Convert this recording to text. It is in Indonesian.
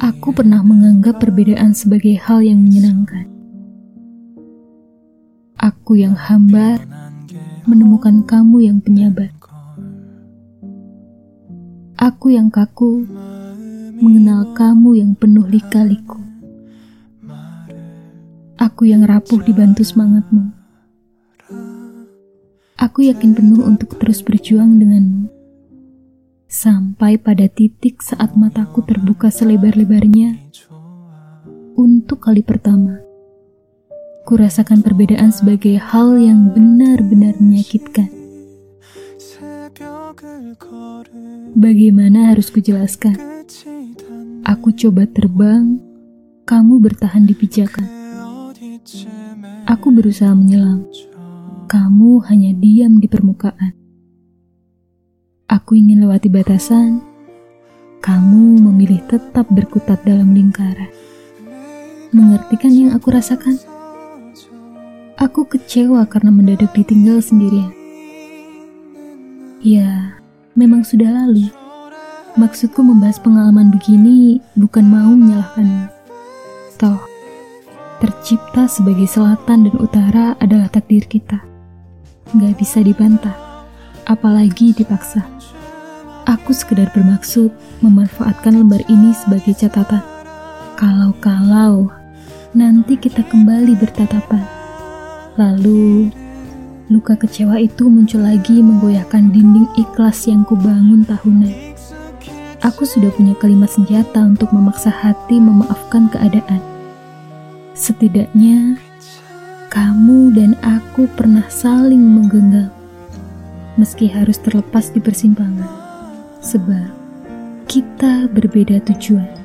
Aku pernah menganggap perbedaan sebagai hal yang menyenangkan. Aku yang hambar menemukan kamu yang penyabar. Aku yang kaku mengenal kamu yang penuh lika-liku. Aku yang rapuh dibantu semangatmu. Aku yakin penuh untuk terus berjuang denganmu. Sampai pada titik saat mataku terbuka selebar-lebarnya, untuk kali pertama, kurasakan perbedaan sebagai hal yang benar-benar menyakitkan. Bagaimana harus kujelaskan? Aku coba terbang, kamu bertahan di pijakan. Aku berusaha menyelam, kamu hanya diam di permukaan. Aku ingin lewati batasan, kamu memilih tetap berkutat dalam lingkaran. Mengertikan yang aku rasakan? Aku kecewa karena mendadak ditinggal sendirian. Ya, memang sudah lalu. Maksudku membahas pengalaman begini bukan mau menyalahkanmu. Toh, tercipta sebagai selatan dan utara adalah takdir kita. Nggak bisa dibantah apalagi dipaksa. Aku sekedar bermaksud memanfaatkan lembar ini sebagai catatan. Kalau-kalau nanti kita kembali bertatapan, lalu luka kecewa itu muncul lagi menggoyahkan dinding ikhlas yang kubangun tahunan. Aku sudah punya kalimat senjata untuk memaksa hati memaafkan keadaan. Setidaknya, kamu dan aku pernah saling menggenggam meski harus terlepas di persimpangan, sebab kita berbeda tujuan.